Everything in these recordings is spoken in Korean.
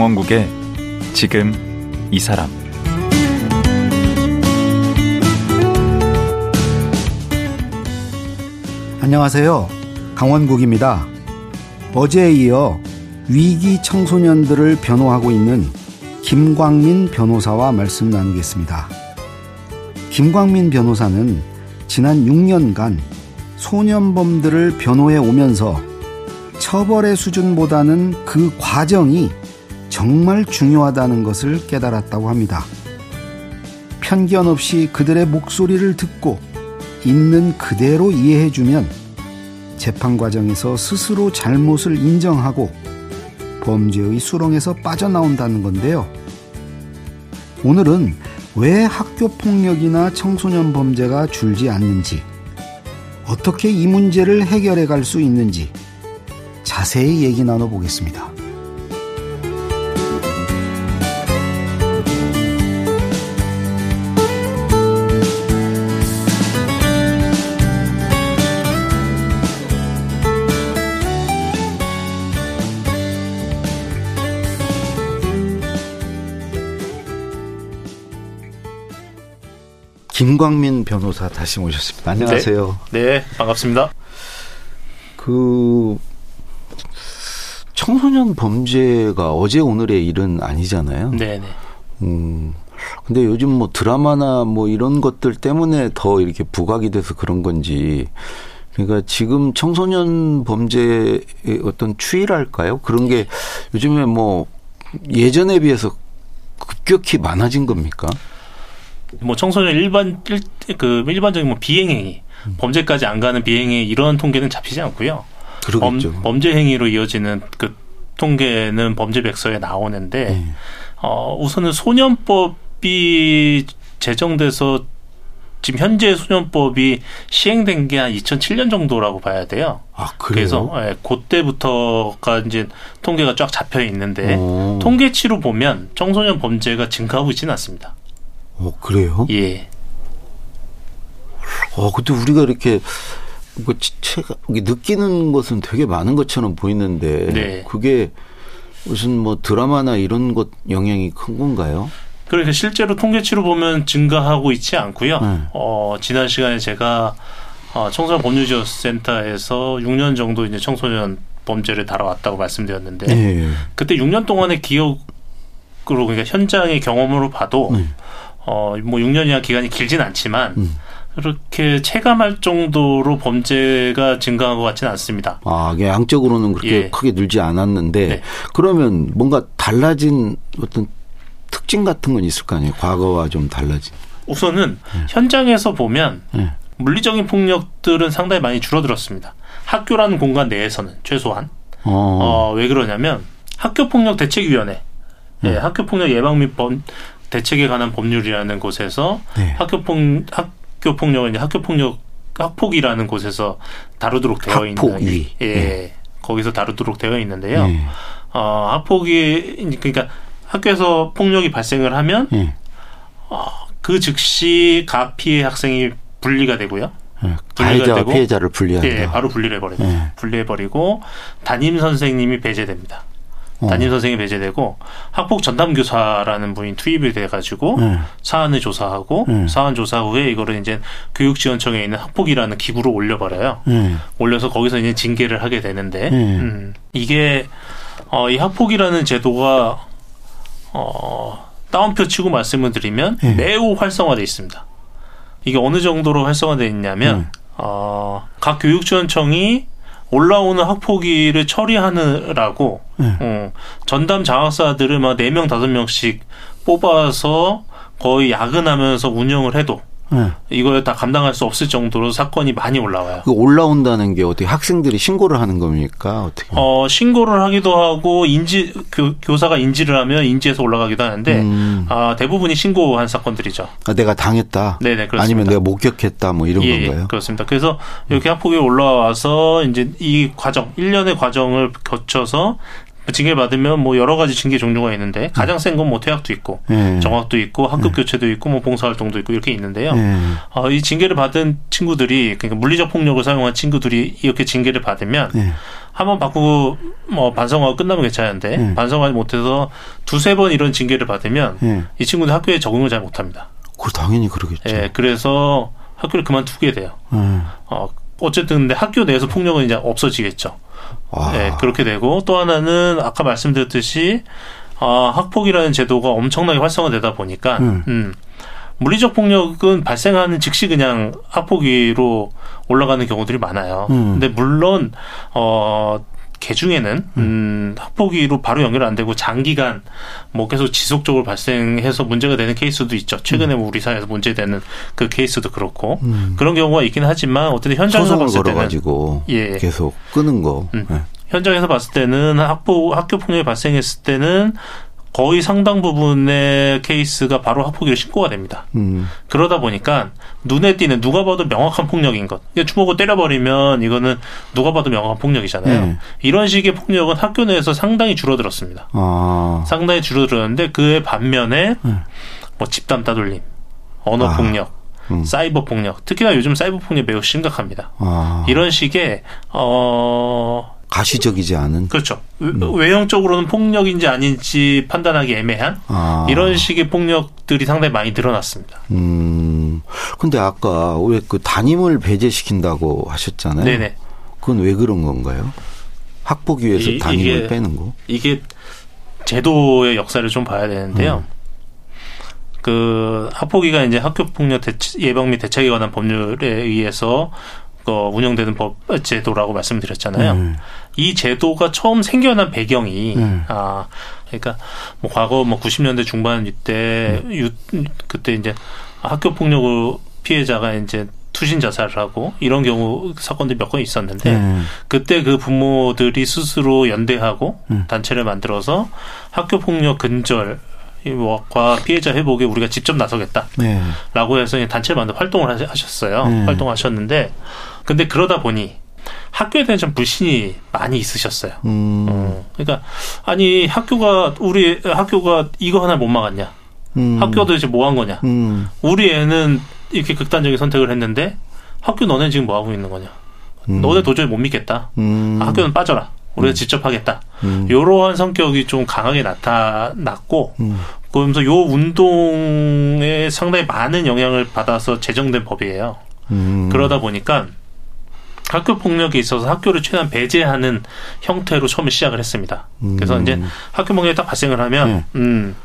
강원국의 지금 이 사람 안녕하세요. 강원국입니다. 어제에 이어 위기 청소년들을 변호하고 있는 김광민 변호사와 말씀 나누겠습니다. 김광민 변호사는 지난 6년간 소년범들을 변호해 오면서 처벌의 수준보다는 그 과정이 정말 중요하다는 것을 깨달았다고 합니다. 편견 없이 그들의 목소리를 듣고 있는 그대로 이해해주면 재판 과정에서 스스로 잘못을 인정하고 범죄의 수렁에서 빠져나온다는 건데요. 오늘은 왜 학교 폭력이나 청소년 범죄가 줄지 않는지, 어떻게 이 문제를 해결해 갈 수 있는지 자세히 얘기 나눠보겠습니다. 김광민 변호사 다시 모셨습니다. 안녕하세요. 네, 네 반갑습니다. 그 청소년 범죄가 어제 오늘의 일은 아니잖아요. 네, 네. 음. 근데 요즘 뭐 드라마나 뭐 이런 것들 때문에 더 이렇게 부각이 돼서 그런 건지 그러니까 지금 청소년 범죄의 어떤 추이랄까요? 그런 게 요즘에 뭐 예전에 비해서 급격히 많아진 겁니까? 뭐 청소년 일반 일, 그 일반적인 뭐 비행행위 음. 범죄까지 안 가는 비행행위 이런 통계는 잡히지 않고요. 그러겠죠. 범, 범죄 행위로 이어지는 그 통계는 범죄 백서에 나오는데 네. 어 우선은 소년법이 제정돼서 지금 현재 소년법이 시행된 게 한 2007년 정도라고 봐야 돼요. 아, 그래요? 그래서 예, 그때부터가 이제 통계가 쫙 잡혀 있는데 오. 통계치로 보면 청소년 범죄가 증가하고 있지는 않습니다. 어, 그래요? 예. 어, 근데 우리가 이렇게 뭐 체가 느끼는 것은 되게 많은 것처럼 보이는데 네. 그게 무슨 뭐 드라마나 이런 것 영향이 큰 건가요? 그러니까 실제로 통계치로 보면 증가하고 있지 않고요. 네. 어, 지난 시간에 제가 어, 청소년 법률지원센터에서 6년 정도 이제 청소년 범죄를 다뤄왔다고 말씀드렸는데 네. 그때 6년 동안의 기억으로 그러니까 현장의 경험으로 봐도 네. 어, 뭐 6년이나 기간이 길진 않지만 음. 그렇게 체감할 정도로 범죄가 증가한 것 같지는 않습니다. 아, 이게 양적으로는 그렇게 예. 크게 늘지 않았는데 네. 그러면 뭔가 달라진 어떤 특징 같은 건 있을 거 아니에요? 과거와 좀 달라진. 우선은 네. 현장에서 보면 네. 물리적인 폭력들은 상당히 많이 줄어들었습니다. 학교라는 공간 내에서는 최소한. 어, 어 왜 그러냐면 학교폭력 대책위원회, 예, 학교폭력 예방 및 범, 대책에 관한 법률이라는 곳에서 네. 학교폭 학교 폭력은 이제 학교 폭력 학폭이라는 곳에서 다루도록 되어 학폭위. 있는 예 네. 거기서 다루도록 되어 있는데요. 네. 어 학폭이 그러니까 학교에서 폭력이 발생을 하면 네. 어, 그 즉시 각 피해 학생이 분리가 되고요. 네. 가해자 피해자를 분리한다. 예, 바로 분리를 해버립니다. 네. 분리해버리고 담임 선생님이 배제됩니다. 어. 담임 선생이 배제되고 학폭 전담 교사라는 분이 투입이 돼가지고 네. 사안을 조사하고 네. 사안 조사 후에 이거를 이제 교육지원청에 있는 학폭이라는 기구로 올려버려요. 네. 올려서 거기서 이제 징계를 하게 되는데 음, 이게 어, 이 학폭이라는 제도가 어, 다운표 치고 말씀을 드리면 매우 활성화돼 있습니다. 이게 어느 정도로 활성화돼 있냐면 어, 각 교육지원청이 올라오는 학폭위를 처리하느라고 네. 어, 전담 장학사들을 막 4명, 5명씩 뽑아서 거의 야근하면서 운영을 해도 네. 이걸 다 감당할 수 없을 정도로 사건이 많이 올라와요. 그 올라온다는 게 어떻게 학생들이 신고를 하는 겁니까? 어떻게? 어 신고를 하기도 하고 인지 교, 교사가 인지를 하면 인지해서 올라가기도 하는데 음. 아 대부분이 신고한 사건들이죠. 아, 내가 당했다. 네 네 그렇습니다. 아니면 내가 목격했다 뭐 이런 예, 건가요? 그렇습니다. 그래서 이렇게 학폭이 올라와서 이제 이 과정 1년의 과정을 거쳐서 징계 받으면 뭐 여러 가지 징계 종류가 있는데 가장 센 건 뭐 퇴학도 있고 네. 정학도 있고 학급 네. 교체도 있고 뭐 봉사활동도 있고 이렇게 있는데요. 네. 어, 이 징계를 받은 친구들이 그러니까 물리적 폭력을 사용한 친구들이 이렇게 징계를 받으면 한번 바꾸고 뭐 반성하고 끝나면 괜찮은데 네. 반성하지 못해서 두세 번 이런 징계를 받으면 네. 이 친구는 학교에 적응을 잘 못합니다. 그 당연히 그러겠죠. 예, 그래서 학교를 그만두게 돼요. 네. 어, 어쨌든 근데 학교 내에서 폭력은 이제 없어지겠죠. 아. 예, 그렇게 되고 또 하나는 아까 말씀드렸듯이 아, 학폭이라는 제도가 엄청나게 활성화되다 보니까 음. 음 물리적 폭력은 발생하는 즉시 그냥 학폭위로 올라가는 경우들이 많아요. 음. 근데 물론 어 개중에는 음, 음 학폭위로 바로 연결 안 되고 장기간 뭐 계속 지속적으로 발생해서 문제가 되는 케이스도 있죠. 최근에 뭐 우리 사회에서 문제되는 그 케이스도 그렇고 음. 그런 경우가 있긴 하지만 어쨌든 현장에서 봤을 때는 가지고 예. 계속 끄는 거. 음. 네. 현장에서 봤을 때는 학폭 학교 폭력이 발생했을 때는 거의 상당 부분의 케이스가 바로 학폭위로 신고가 됩니다. 음. 그러다 보니까 눈에 띄는 누가 봐도 명확한 폭력인 것. 주먹을 때려버리면 이거는 누가 봐도 명확한 폭력이잖아요. 네. 이런 식의 폭력은 학교 내에서 상당히 줄어들었습니다. 아. 상당히 줄어들었는데 그의 반면에 네. 뭐 집단 따돌림, 언어 아. 폭력, 음. 사이버 폭력, 특히나 요즘 사이버 폭력 매우 심각합니다. 아. 이런 식의 어 가시적이지 않은 그렇죠. 음. 외형적으로는 폭력인지 아닌지 판단하기 애매한 아. 이런 식의 폭력들이 상당히 많이 늘어났습니다. 음. 근데 아까 왜 그 담임을 배제시킨다고 하셨잖아요. 네네. 그건 왜 그런 건가요? 학폭 위에서 담임을 이게, 빼는 거? 이게 제도의 역사를 좀 봐야 되는데요. 음. 그 학폭위가 이제 학교 폭력 예방 및 대책에 관한 법률에 의해서 그 운영되는 법 제도라고 말씀드렸잖아요. 음. 이 제도가 처음 생겨난 배경이 음. 아 그러니까 뭐 과거 뭐 90년대 중반 이때 음. 유, 그때 이제 학교 폭력을 피해자가 이제 투신 자살을 하고 이런 경우 사건들이 몇 건 있었는데 음. 그때 그 부모들이 스스로 연대하고 음. 단체를 만들어서 학교 폭력 근절 과 피해자 회복에 우리가 직접 나서겠다라고 네. 해서 단체 만들 활동을 하셨어요. 네. 활동하셨는데 근데 그러다 보니 학교에 대한 좀 불신이 많이 있으셨어요. 음. 어, 그러니까 아니 학교가 우리 학교가 이거 하나 못 막았냐? 음. 학교가 도대체 뭐 한 거냐? 음. 우리 애는 이렇게 극단적인 선택을 했는데 학교 너네 지금 뭐 하고 있는 거냐? 음. 너네 도저히 못 믿겠다. 음. 아, 학교는 빠져라. 우리가 음. 직접 하겠다. 음. 이러한 성격이 좀 강하게 나타났고, 그러면서 요 운동에 상당히 많은 영향을 받아서 제정된 법이에요. 그러다 보니까 학교 폭력에 있어서 학교를 최대한 배제하는 형태로 처음에 시작을 했습니다. 음. 그래서 이제 학교 폭력이 딱 발생을 하면 네. 음,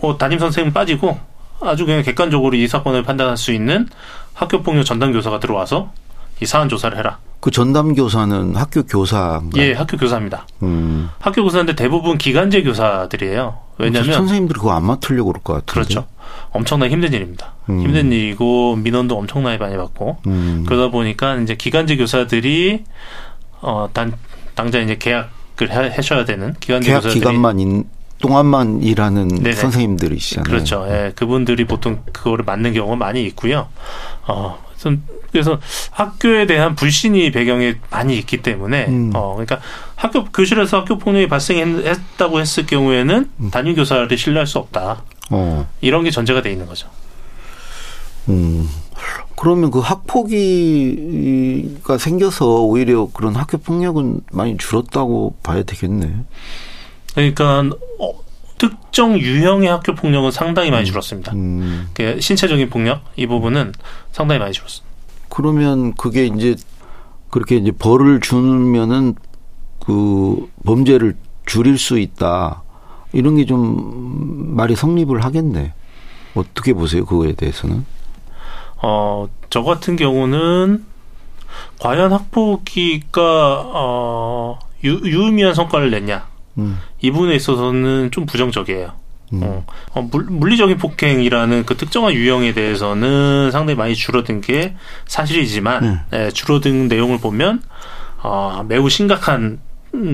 뭐 담임 선생님 빠지고 아주 그냥 객관적으로 이 사건을 판단할 수 있는 학교 폭력 전담 교사가 들어와서 이 사안 조사를 해라. 그 전담 교사는 학교 교사. 예, 학교 교사입니다. 음. 학교 교사인데 대부분 기간제 교사들이에요. 왜냐하면 선생님들이 그거 안 맡으려고 그럴 것 같은데. 그렇죠. 엄청나게 힘든 일입니다. 음. 힘든 일이고 민원도 엄청나게 많이 받고 음. 그러다 보니까 이제 기간제 교사들이 어 단 당장 이제 계약을 해, 하셔야 되는 기간제 계약 교사들이 기간만 인, 동안만 일하는 네네. 선생님들이시잖아요. 그렇죠. 예, 그분들이 보통 그거를 맞는 경우가 많이 있고요. 어, 그래서 학교에 대한 불신이 배경에 많이 있기 때문에 음. 어 그러니까 학교 교실에서 학교 폭력이 발생했다고 했을 경우에는 음. 담임 교사를 신뢰할 수 없다. 어. 이런 게 전제가 돼 있는 거죠. 음. 그러면 그 학폭위가 생겨서 오히려 그런 학교 폭력은 많이 줄었다고 봐야 되겠네. 그러니까 어, 특정 유형의 학교 폭력은 상당히 많이 음. 줄었습니다. 음. 그 신체적인 폭력 이 부분은 상당히 많이 줄었습니다. 그러면 그게 이제 그렇게 이제 벌을 주면은 그 범죄를 줄일 수 있다. 이런 게 좀 말이 성립을 하겠네. 어떻게 보세요? 그거에 대해서는? 어, 저 같은 경우는 과연 학폭위가 어, 유, 유의미한 성과를 냈냐? 음. 이 부분에 있어서는 좀 부정적이에요. 음. 어, 어, 물, 리적인 폭행이라는 그 특정한 유형에 대해서는 상당히 많이 줄어든 게 사실이지만 음. 예, 줄어든 내용을 보면 어, 매우 심각한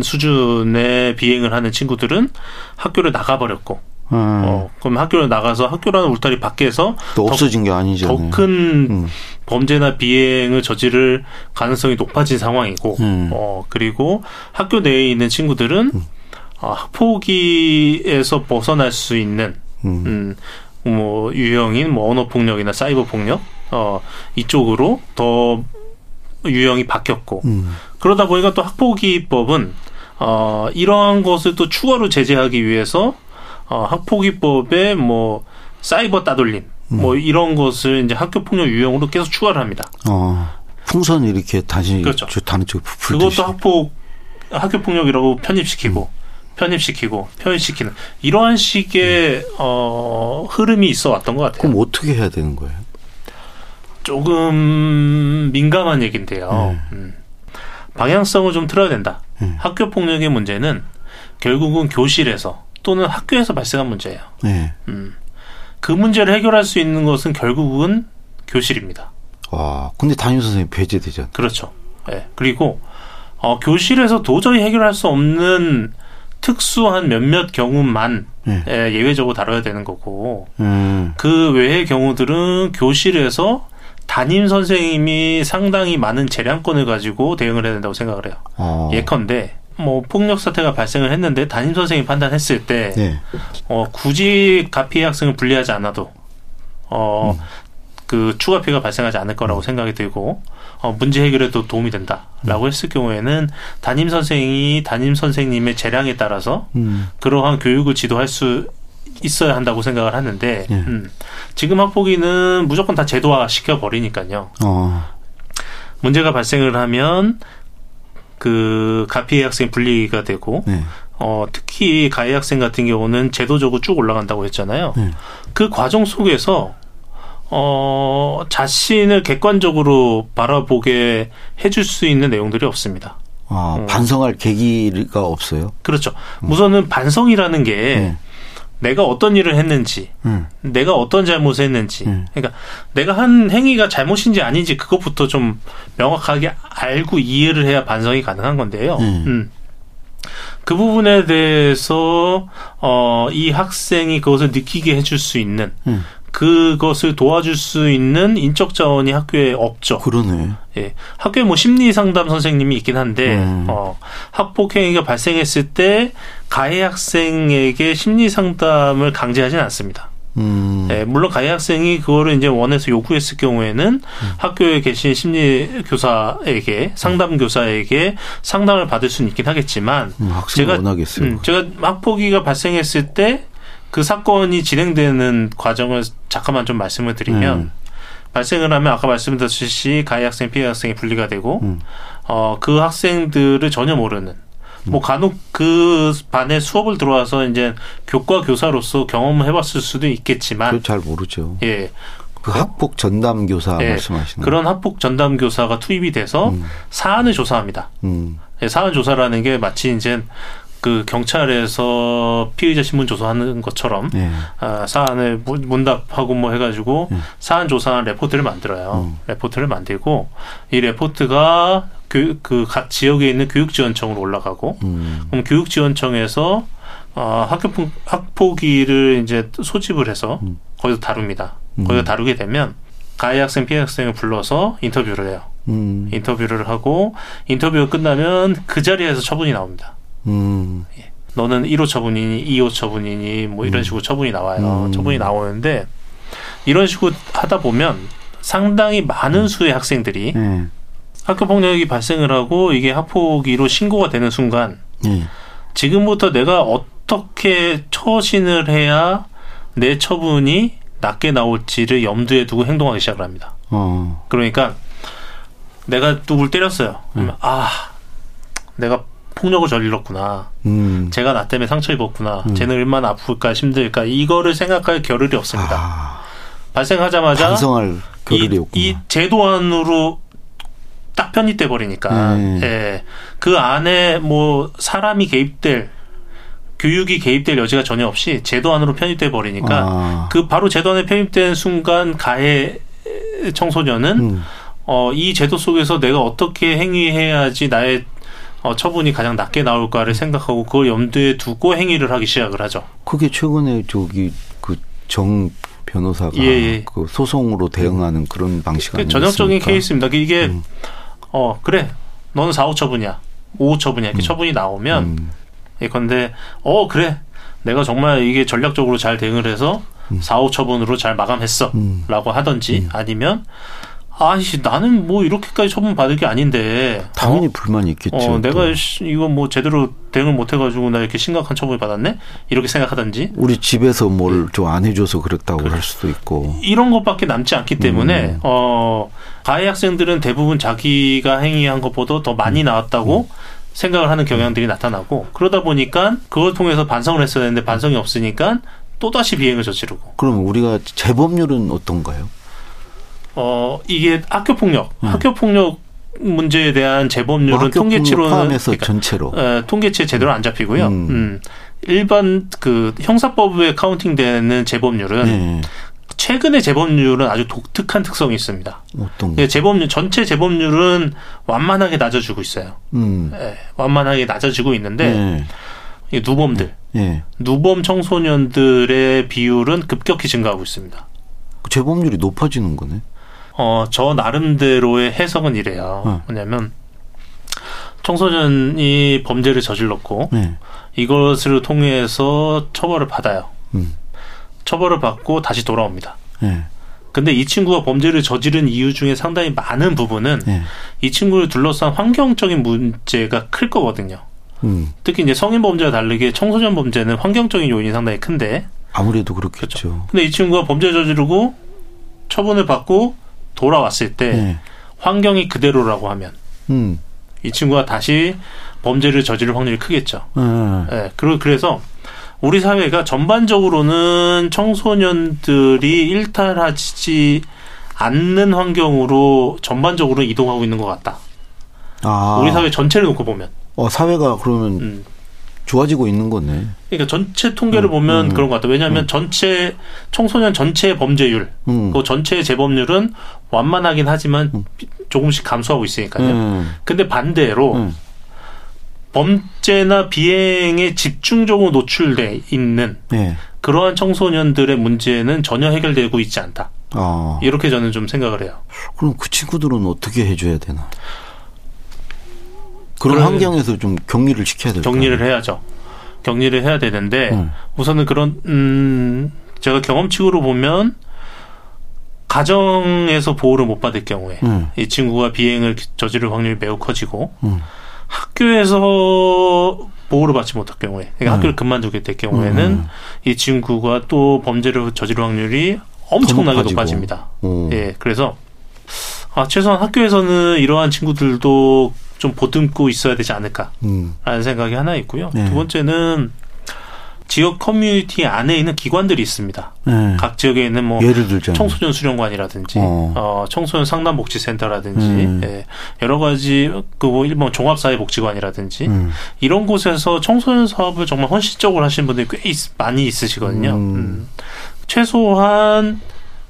수준의 비행을 하는 친구들은 학교를 나가버렸고 음. 어, 그럼 학교를 나가서 학교라는 울타리 밖에서 또 없어진 게 아니죠. 더큰 음. 범죄나 비행을 저지를 가능성이 높아진 상황이고, 음. 어, 그리고 학교 내에 있는 친구들은 음. 어, 학폭위에서 벗어날 수 있는 음. 음, 뭐 유형인 뭐 언어 폭력이나 사이버 폭력 어 이쪽으로 더 유형이 바뀌었고 음. 그러다 보니까 또 학폭위법은 어 이러한 것을 또 추가로 제재하기 위해서 어 학폭위법에 뭐 사이버 따돌림 음. 뭐 이런 것을 이제 학교 폭력 유형으로 계속 추가를 합니다. 어. 풍선 이렇게 다시 그렇죠. 다른 쪽에 그것도 학폭 학교 폭력이라고 편입시키고 음. 편입시키고 편입시키는 이러한 식의 음. 어 흐름이 있어 왔던 것 같아요. 그럼 어떻게 해야 되는 거예요? 조금 민감한 얘기인데요. 네. 음. 방향성을 좀 틀어야 된다. 네. 학교 폭력의 문제는 결국은 교실에서 또는 학교에서 발생한 문제예요. 네. 음. 그 문제를 해결할 수 있는 것은 결국은 교실입니다. 와, 근데 담임 선생님 배제되잖아요. 그렇죠. 네. 그리고 어, 교실에서 도저히 해결할 수 없는 특수한 몇몇 경우만 네. 예 외적으로 다뤄야 되는 거고 음. 그 외의 경우들은 교실에서 담임 선생님이 상당히 많은 재량권을 가지고 대응을 해야 된다고 생각을 해요. 어. 예컨대 뭐 폭력 사태가 발생을 했는데 담임 선생님이 판단했을 때 네. 어, 굳이 가피해 학생을 분리하지 않아도 어, 음. 그 추가 피해가 발생하지 않을 거라고 음. 생각이 들고 어, 문제 해결에도 도움이 된다라고 음. 했을 경우에는 담임 선생이 담임 선생님의 재량에 따라서 음. 그러한 교육을 지도할 수 있어야 한다고 생각을 하는데 예. 음, 지금 학폭위는 무조건 다 제도화 시켜 버리니까요. 어. 문제가 발생을 하면 그 가피해 학생 분리가 되고 네. 어, 특히 가해 학생 같은 경우는 제도적으로 쭉 올라간다고 했잖아요. 네. 그 과정 속에서 어, 자신을 객관적으로 바라보게 해줄 수 있는 내용들이 없습니다. 아, 어. 반성할 계기가 없어요? 그렇죠. 음. 우선은 반성이라는 게 네. 내가 어떤 일을 했는지, 음. 내가 어떤 잘못을 했는지, 음. 그러니까 내가 한 행위가 잘못인지 아닌지 그것부터 좀 명확하게 알고 이해를 해야 반성이 가능한 건데요. 음. 음. 그 부분에 대해서 어, 이 학생이 그것을 느끼게 해줄 수 있는 음. 그것을 도와줄 수 있는 인적 자원이 학교에 없죠. 그러네. 예. 학교에 뭐 심리 상담 선생님이 있긴 한데 음. 어, 학폭 행위가 발생했을 때 가해 학생에게 심리 상담을 강제하지는 않습니다. 음. 예, 물론 가해 학생이 그거를 이제 원해서 요구했을 경우에는 음. 학교에 계신 심리 교사에게 상담 교사에게 상담을 받을 수는 있긴 하겠지만 음, 제가. 음, 제가 학폭위가 발생했을 때 그 사건이 진행되는 과정을 잠깐만 좀 말씀을 드리면 음. 발생을 하면 아까 말씀드렸듯이 가해 학생, 피해 학생이 분리가 되고 음. 어그 학생들을 전혀 모르는 음. 뭐 간혹 그 반에 수업을 들어와서 이제 교과 교사로서 경험을 해봤을 수도 있겠지만 잘 모르죠. 예. 그 학폭 전담 교사 예, 말씀하시는 그런 학폭 전담 교사가 투입이 돼서 음. 사안을 조사합니다. 음. 예, 사안 조사라는 게 마치 이제 그 경찰에서 피의자 신문 조사하는 것처럼 네. 아, 사안을 문답하고 뭐 해가지고 네. 사안 조사한 레포트를 만들어요. 음. 레포트를 만들고 이 레포트가 그, 그각 지역에 있는 교육지원청으로 올라가고 음. 그럼 교육지원청에서 어, 학교 학폭위를 이제 소집을 해서 음. 거기서 다룹니다. 음. 거기서 다루게 되면 가해 학생, 피해 학생을 불러서 인터뷰를 해요. 음. 인터뷰를 하고 인터뷰가 끝나면 그 자리에서 처분이 나옵니다. 음. 예. 너는 1호 처분이니 2호 처분이니 뭐 이런 음. 식으로 처분이 나와요. 음. 처분이 나오는데 이런 식으로 하다 보면 상당히 많은 음. 수의 학생들이 네. 학교 폭력이 발생을 하고 이게 학폭위로 신고가 되는 순간 네. 지금부터 내가 어떻게 처신을 해야 내 처분이 낮게 나올지를 염두에 두고 행동하기 시작을 합니다. 어. 그러니까 내가 누굴 때렸어요. 그러면 음. 아 내가 폭력을 저질렀구나. 음. 제가 나 때문에 상처 입었구나. 음. 쟤는 얼마나 아플까 힘들까 이거를 생각할 겨를이 없습니다. 아. 발생하자마자 반성할 겨를이 없구나. 이 제도 안으로 딱 편입돼 버리니까 음. 예. 그 안에 뭐 사람이 개입될 교육이 개입될 여지가 전혀 없이 제도 안으로 편입돼 버리니까 아. 그 바로 제도 안에 편입된 순간 가해 청소년은 음. 어, 이 제도 속에서 내가 어떻게 행위해야지 나의 어, 처분이 가장 낮게 나올까를 생각하고 그걸 염두에 두고 행위를 하기 시작을 하죠. 그게 최근에 저기 그 정 변호사가 예, 예. 그 소송으로 대응하는 그런 방식 그 아니겠습니까? 전형적인 케이스입니다. 이게 음. 어 그래 너는 4, 5 처분이야, 5 처분이야 이렇게 음. 처분이 나오면 음. 예컨대 어 그래 내가 정말 이게 전략적으로 잘 대응을 해서 음. 4, 5 처분으로 잘 마감했어라고 음. 하든지 음. 아니면 아씨 나는 뭐 이렇게까지 처분 받을 게 아닌데 당연히 어? 불만이 있겠죠. 어, 내가 이거 뭐 제대로 대응을 못 해가지고 나 이렇게 심각한 처분을 받았네 이렇게 생각하든지 우리 집에서 뭘 좀 안 해줘서 그랬다고 그래. 할 수도 있고 이런 것밖에 남지 않기 때문에 음. 어 가해 학생들은 대부분 자기가 행위한 것보다 더 많이 음. 나왔다고 음. 생각을 하는 경향들이 나타나고 그러다 보니까 그걸 통해서 반성을 했어야 되는데 반성이 없으니까 또 다시 비행을 저지르고. 그럼 우리가 재범률은 어떤가요? 어 이게 학교 폭력, 음. 학교 폭력 문제에 대한 재범률은 뭐 통계치로는 그러니까, 전체로 에, 통계치에 제대로 안 잡히고요. 음. 음. 일반 그 형사법에 카운팅되는 재범률은 네. 최근의 재범률은 아주 독특한 특성이 있습니다. 어떤 거? 재범률 전체 재범률은 완만하게 낮아지고 있어요. 음. 예, 완만하게 낮아지고 있는데 네. 누범들, 네. 누범 청소년들의 비율은 급격히 증가하고 있습니다. 재범률이 높아지는 거네. 어, 저 나름대로의 해석은 이래요. 어. 뭐냐면 청소년이 범죄를 저질렀고 네. 이것을 통해서 처벌을 받아요. 음. 처벌을 받고 다시 돌아옵니다. 네. 근데 이 친구가 범죄를 저지른 이유 중에 상당히 많은 부분은 네. 이 친구를 둘러싼 환경적인 문제가 클 거거든요. 음. 특히 이제 성인 범죄와 다르게 청소년 범죄는 환경적인 요인이 상당히 큰데 아무래도 그렇겠죠. 그렇죠. 근데 이 친구가 범죄 저지르고 처분을 받고 돌아왔을 때 네. 환경이 그대로라고 하면 음. 이 친구가 다시 범죄를 저지를 확률이 크겠죠. 음. 네. 그래서 우리 사회가 전반적으로는 청소년들이 일탈하지 않는 환경으로 전반적으로 이동하고 있는 것 같다. 아. 우리 사회 전체를 놓고 보면. 어, 사회가 그러면 음. 좋아지고 있는 거네. 그러니까 전체 통계를 음, 보면 음, 그런 것 같다. 왜냐하면 음. 전체 청소년 전체 범죄율, 음. 그 전체 재범률은 완만하긴 하지만 음. 조금씩 감소하고 있으니까요. 음. 근데 반대로 범죄나 비행에 집중적으로 노출돼 있는 네. 그러한 청소년들의 문제는 전혀 해결되고 있지 않다. 아. 이렇게 저는 좀 생각을 해요. 그럼 그 친구들은 어떻게 해줘야 되나? 그런 환경에서 좀 격리를 시켜야 될까 격리를 해야죠. 격리를 해야 되는데 음. 우선은 그런 음 제가 경험치로 보면 가정에서 보호를 못 받을 경우에 음. 이 친구가 비행을 저지를 확률이 매우 커지고 음. 학교에서 보호를 받지 못할 경우에 그러니까 음. 학교를 그만두게 될 경우에는 음. 이 친구가 또 범죄를 저지를 확률이 엄청나게 높아집니다. 예, 그래서 아, 최소한 학교에서는 이러한 친구들도 좀 보듬고 있어야 되지 않을까라는 음. 생각이 하나 있고요. 네. 두 번째는 지역 커뮤니티 안에 있는 기관들이 있습니다. 네. 각 지역에 있는 뭐. 청소년 수련관이라든지 어. 어 청소년 상담 복지 센터라든지 음. 예, 여러 가지 그뭐 일본 종합 사회 복지관이라든지 음. 이런 곳에서 청소년 사업을 정말 헌신적으로 하시는 분들이 꽤 있, 많이 있으시거든요. 음. 음. 최소한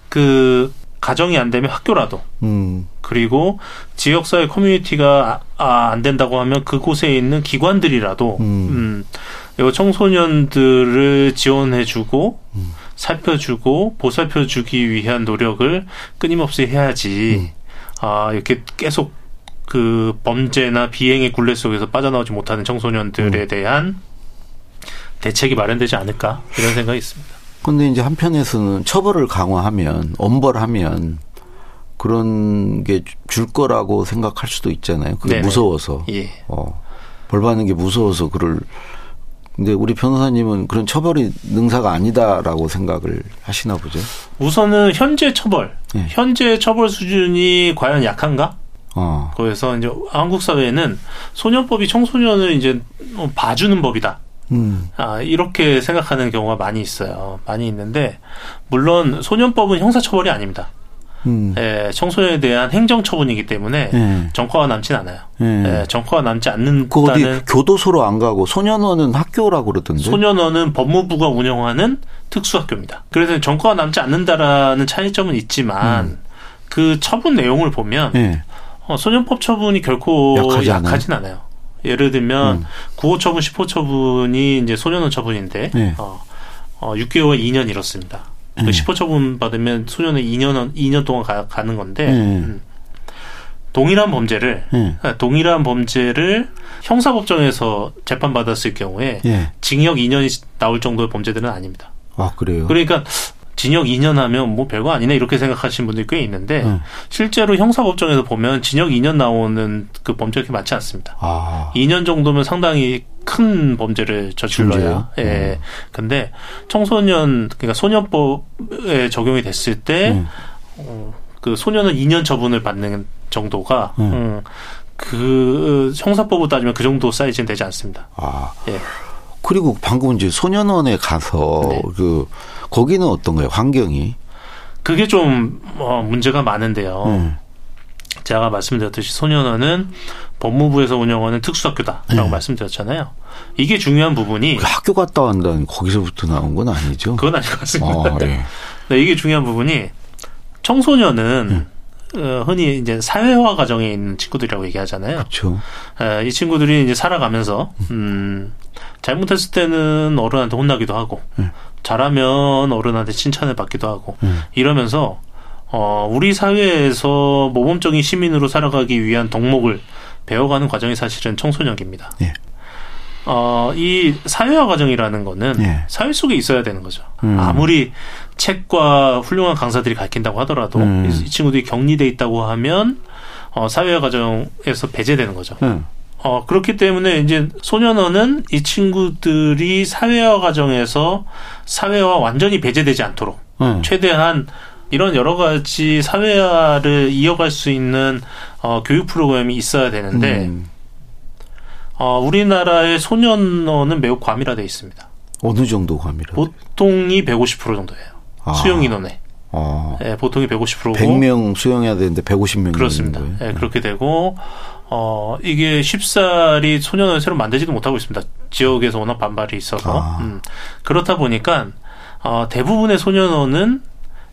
그 가정이 안 되면 학교라도 음. 그리고 지역사회 커뮤니티가 아, 안 된다고 하면 그곳에 있는 기관들이라도 음, 음 청소년들을 지원해주고 음. 살펴주고 보살펴주기 위한 노력을 끊임없이 해야지 음. 아 이렇게 계속 그 범죄나 비행의 굴레 속에서 빠져나오지 못하는 청소년들에 음. 대한 대책이 마련되지 않을까 이런 생각이 있습니다. 근데 이제 한편에서는 처벌을 강화하면 엄벌하면 그런 게 줄 거라고 생각할 수도 있잖아요. 그게 네네. 무서워서. 예. 어. 벌 받는 게 무서워서 그를 근데 우리 변호사님은 그런 처벌이 능사가 아니다라고 생각을 하시나 보죠. 우선은 현재 처벌, 네. 현재 처벌 수준이 과연 약한가? 어. 그래서 이제 한국 사회에는 소년법이 청소년을 이제 봐주는 법이다. 음. 아, 이렇게 생각하는 경우가 많이 있어요. 많이 있는데, 물론 소년법은 형사처벌이 아닙니다. 음. 예, 청소년에 대한 행정처분이기 때문에 예. 정과가 남진 않아요. 예. 예, 정과가 남지 않는다는. 그 어디 교도소로 안 가고 소년원은 학교라고 그러던데. 소년원은 법무부가 운영하는 특수학교입니다. 그래서 정과가 남지 않는다라는 차이점은 있지만 음. 그 처분 내용을 보면 예. 어, 소년법 처분이 결코 약하지 약하진 않아요. 예를 들면 음. 구호 처분, 10호 처분이 이제 소년원 처분인데 네. 어, 어 6개월 2년 이렇습니다. 그 네. 그 10호 처분 받으면 소년은 2년 2년 동안 가, 는 건데 네. 음, 동일한 범죄를 네. 그러니까 동일한 범죄를 형사법정에서 재판 받았을 경우에 네. 징역 2년이 나올 정도의 범죄들은 아닙니다. 아 그래요? 그러니까 징역 2년 하면 뭐 별거 아니네 이렇게 생각하시는 분들이 꽤 있는데 음. 실제로 형사법정에서 보면 징역 2년 나오는 그 범죄가 많지 않습니다. 아. 2년 정도면 상당히 큰 범죄를 저질러야. 예. 음. 근데 청소년 그러니까 소년법에 적용이 됐을 때 음. 어, 그 소년은 2년 처분을 받는 정도가 음. 음, 그 형사법으로 따지면 그 정도 사이즈는 되지 않습니다. 아. 예. 그리고 방금 이제 소년원에 가서 네. 그 거기는 어떤가요? 환경이? 그게 좀 어, 문제가 많은데요. 음. 제가 말씀드렸듯이 소년원은 법무부에서 운영하는 특수학교다라고 네. 말씀드렸잖아요. 이게 중요한 부분이 그 학교 갔다 왔다는 거기서부터 나온 건 아니죠? 그건 아닌 것 같습니다. 아, 네. 네, 이게 중요한 부분이 청소년은 음. 어, 흔히 이제 사회화 과정에 있는 친구들이라고 얘기하잖아요. 그렇죠. 이 친구들이 이제 살아가면서 음, 잘못했을 때는 어른한테 혼나기도 하고 음. 잘하면 어른한테 칭찬을 받기도 하고 음. 이러면서 어, 우리 사회에서 모범적인 시민으로 살아가기 위한 덕목을 배워가는 과정이 사실은 청소년기입니다. 예. 어, 이 사회화 과정이라는 거는 예. 사회 속에 있어야 되는 거죠. 음. 아무리 책과 훌륭한 강사들이 가르친다고 하더라도 음. 이, 친구들이 격리돼 있다고 하면 어, 사회화 과정에서 배제되는 거죠. 음. 어, 그렇기 때문에 이제 소년원은 이 친구들이 사회화 과정에서 사회화 완전히 배제되지 않도록 음. 최대한 이런 여러 가지 사회화를 이어갈 수 있는 어, 교육 프로그램이 있어야 되는데 음. 어, 우리나라의 소년원은 매우 과밀화되어 있습니다. 어느 정도 과밀화? 보통이 150% 정도예요. 아. 수용 인원에. 아. 네, 보통이 150%고 100명 수용해야 되는데 150명 그렇습니다. 네, 그렇게 되고 어, 이게 쉽사리 소년원을 새로 만들지도 못하고 있습니다. 지역에서 워낙 반발이 있어서. 아. 음. 그렇다 보니까, 어, 대부분의 소년원은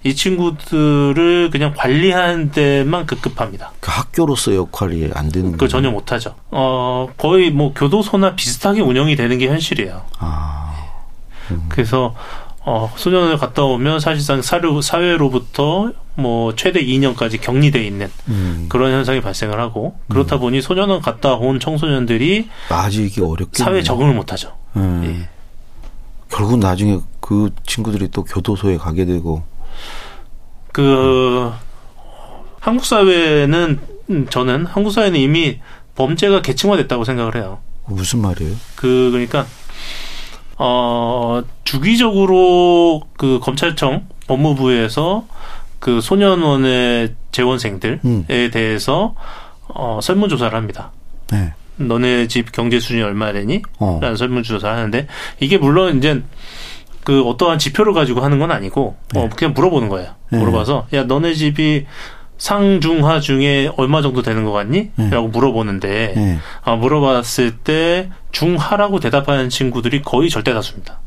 이 친구들을 그냥 관리하는 데만 급급합니다. 그 학교로서 역할이 안 되는 거 전혀 못하죠. 어, 거의 뭐 교도소나 비슷하게 운영이 되는 게 현실이에요. 아. 음. 그래서 어, 소년원을 갔다 오면 사실상 사료, 사회로부터 뭐 최대 2년까지 격리돼 있는 음. 그런 현상이 발생을 하고 그렇다 음. 보니 소년원 갔다 온 청소년들이 이게 어렵게 사회 적응을 못하죠. 음. 예. 결국 나중에 그 친구들이 또 교도소에 가게 되고 그 한국 사회는 저는 한국 사회는 이미 범죄가 계층화됐다고 생각을 해요. 무슨 말이에요? 그 그러니까 어, 주기적으로 그 검찰청 법무부에서 그 소년원의 재원생들에 음. 대해서 어, 설문조사를 합니다. 네. 너네 집 경제 수준이 얼마 되니? 어. 라는 설문조사를 하는데 이게 물론 이제 그 어떠한 지표를 가지고 하는 건 아니고 어, 네. 어, 그냥 물어보는 거예요. 네. 물어봐서 야 너네 집이 상중하 중에 얼마 정도 되는 것 같니? 네. 라고 물어보는데 네. 아, 물어봤을 때 중하라고 대답하는 친구들이 거의 절대 다수입니다.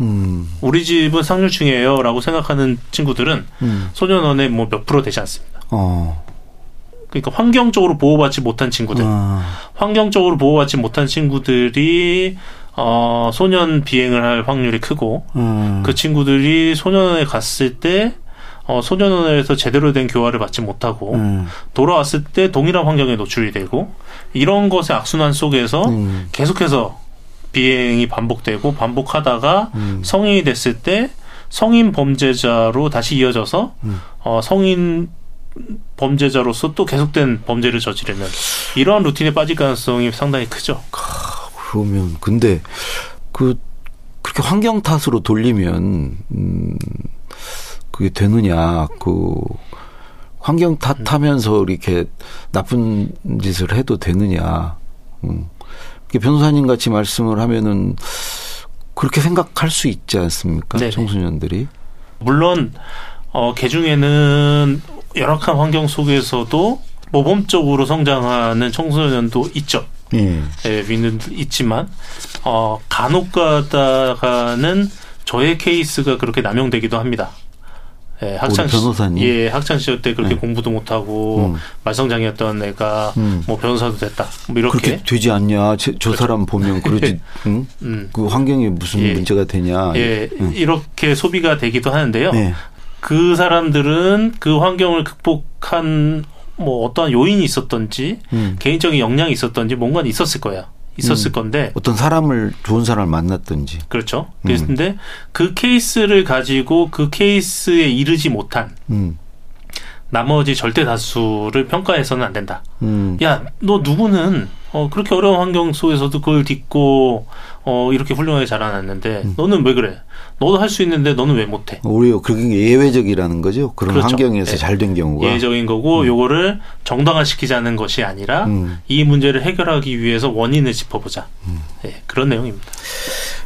음. 우리 집은 상류층이에요 라고 생각하는 친구들은 음. 소년원의 뭐몇 프로 되지 않습니다. 어. 그러니까 환경적으로 보호받지 못한 친구들, 아. 환경적으로 보호받지 못한 친구들이 어, 소년 비행을 할 확률이 크고 음. 그 친구들이 소년원에 갔을 때 어, 소년원에서 제대로 된 교화를 받지 못하고 음. 돌아왔을 때 동일한 환경에 노출이 되고 이런 것의 악순환 속에서 음. 계속해서 비행이 반복되고 반복하다가 음. 성인이 됐을 때 성인 범죄자로 다시 이어져서 음. 어, 성인 범죄자로서 또 계속된 범죄를 저지르는 이러한 루틴에 빠질 가능성이 상당히 크죠. 그러면 근데 그 그렇게 환경 탓으로 돌리면 음 그게 되느냐 그 환경 탓하면서 이렇게 나쁜 짓을 해도 되느냐 음. 변호사님 같이 말씀을 하면은 그렇게 생각할 수 있지 않습니까 네네. 청소년들이 물론 어 개 중에는 열악한 환경 속에서도 모범적으로 성장하는 청소년도 있죠. 예. 예, 있는 있지만 어 간혹가다가는 저의 케이스가 그렇게 남용되기도 합니다. 예, 학창 변호사님. 예, 학창 시절 때 그렇게 네. 공부도 못 하고 음. 말썽장이었던 애가 음. 뭐 변호사도 됐다. 뭐 이렇게 그렇게 되지 않냐? 저, 저 사람 보면 그러지. 응? 음. 그 환경이 무슨 예. 문제가 되냐? 예, 응. 이렇게 소비가 되기도 하는데요. 네. 그 사람들은 그 환경을 극복한 뭐 어떠한 요인이 있었던지 음. 개인적인 역량이 있었던지 뭔가 있었을 거야. 있었을 음. 건데 어떤 사람을 좋은 사람을 만났든지 그렇죠. 그런데 음. 그 케이스를 가지고 그 케이스에 이르지 못한 음. 나머지 절대 다수를 평가해서는 안 된다. 음. 야, 너 누구는 어, 그렇게 어려운 환경 속에서도 그걸 딛고 어, 이렇게 훌륭하게 자라났는데 음. 너는 왜 그래? 너도 할 수 있는데 너는 왜 못해? 오히려 그게 예외적이라는 거죠. 그런 그렇죠. 환경에서 네. 잘된 경우가 예외적인 거고 음. 요거를 정당화시키자는 것이 아니라 음. 이 문제를 해결하기 위해서 원인을 짚어보자. 음. 네, 그런 내용입니다.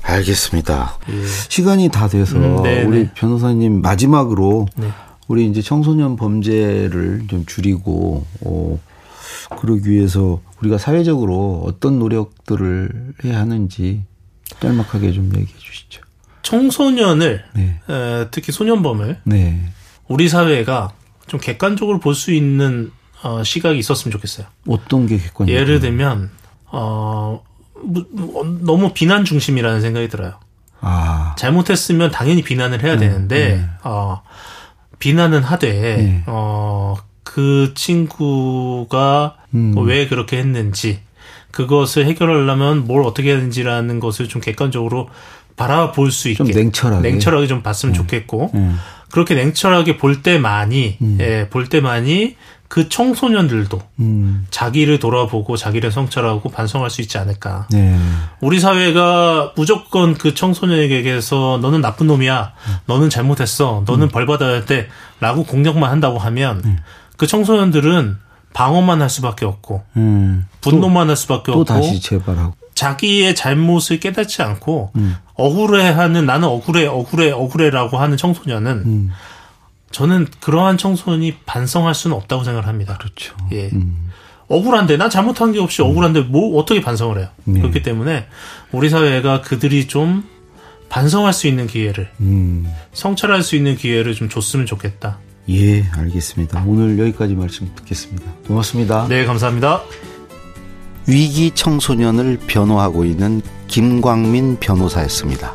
알겠습니다. 예. 시간이 다 돼서 음, 네, 우리 네. 변호사님 마지막으로 네. 우리 이제 청소년 범죄를 좀 줄이고 어 그러기 위해서 우리가 사회적으로 어떤 노력들을 해야 하는지 짤막하게 좀 얘기해 주시죠. 청소년을 네. 에, 특히 소년범을 네. 우리 사회가 좀 객관적으로 볼 수 있는 어, 시각이 있었으면 좋겠어요. 어떤 게 객관적? 예를 들면 어, 뭐, 너무 비난 중심이라는 생각이 들어요. 아. 잘못했으면 당연히 비난을 해야 네. 되는데 네. 어, 비난은 하되 네. 어, 그 친구가 음. 왜 그렇게 했는지 그것을 해결하려면 뭘 어떻게 해야 되는지라는 것을 좀 객관적으로 바라볼 수 있게 좀 냉철하게 냉철하게 좀 봤으면 네. 좋겠고 네. 그렇게 냉철하게 볼 때만이 음. 예, 볼 때만이 그 청소년들도 음. 자기를 돌아보고 자기를 성찰하고 반성할 수 있지 않을까. 네. 우리 사회가 무조건 그 청소년에게서 너는 나쁜 놈이야, 음. 너는 잘못했어, 너는 음. 벌 받아야 돼라고 공격만 한다고 하면 음. 그 청소년들은 방어만 할 수밖에 없고 음. 분노만 또, 할 수밖에 또 없고 다시 재발하고 자기의 잘못을 깨닫지 않고 음. 억울해하는 나는 억울해 억울해 억울해라고 하는 청소년은 음. 저는 그러한 청소년이 반성할 수는 없다고 생각을 합니다. 그렇죠. 예. 음. 억울한데 난 잘못한 게 없이 억울한데 뭐 어떻게 반성을 해요? 네. 그렇기 때문에 우리 사회가 그들이 좀 반성할 수 있는 기회를 음. 성찰할 수 있는 기회를 좀 줬으면 좋겠다. 예, 알겠습니다. 오늘 여기까지 말씀 듣겠습니다. 고맙습니다. 네, 감사합니다. 위기 청소년을 변호하고 있는 김광민 변호사였습니다.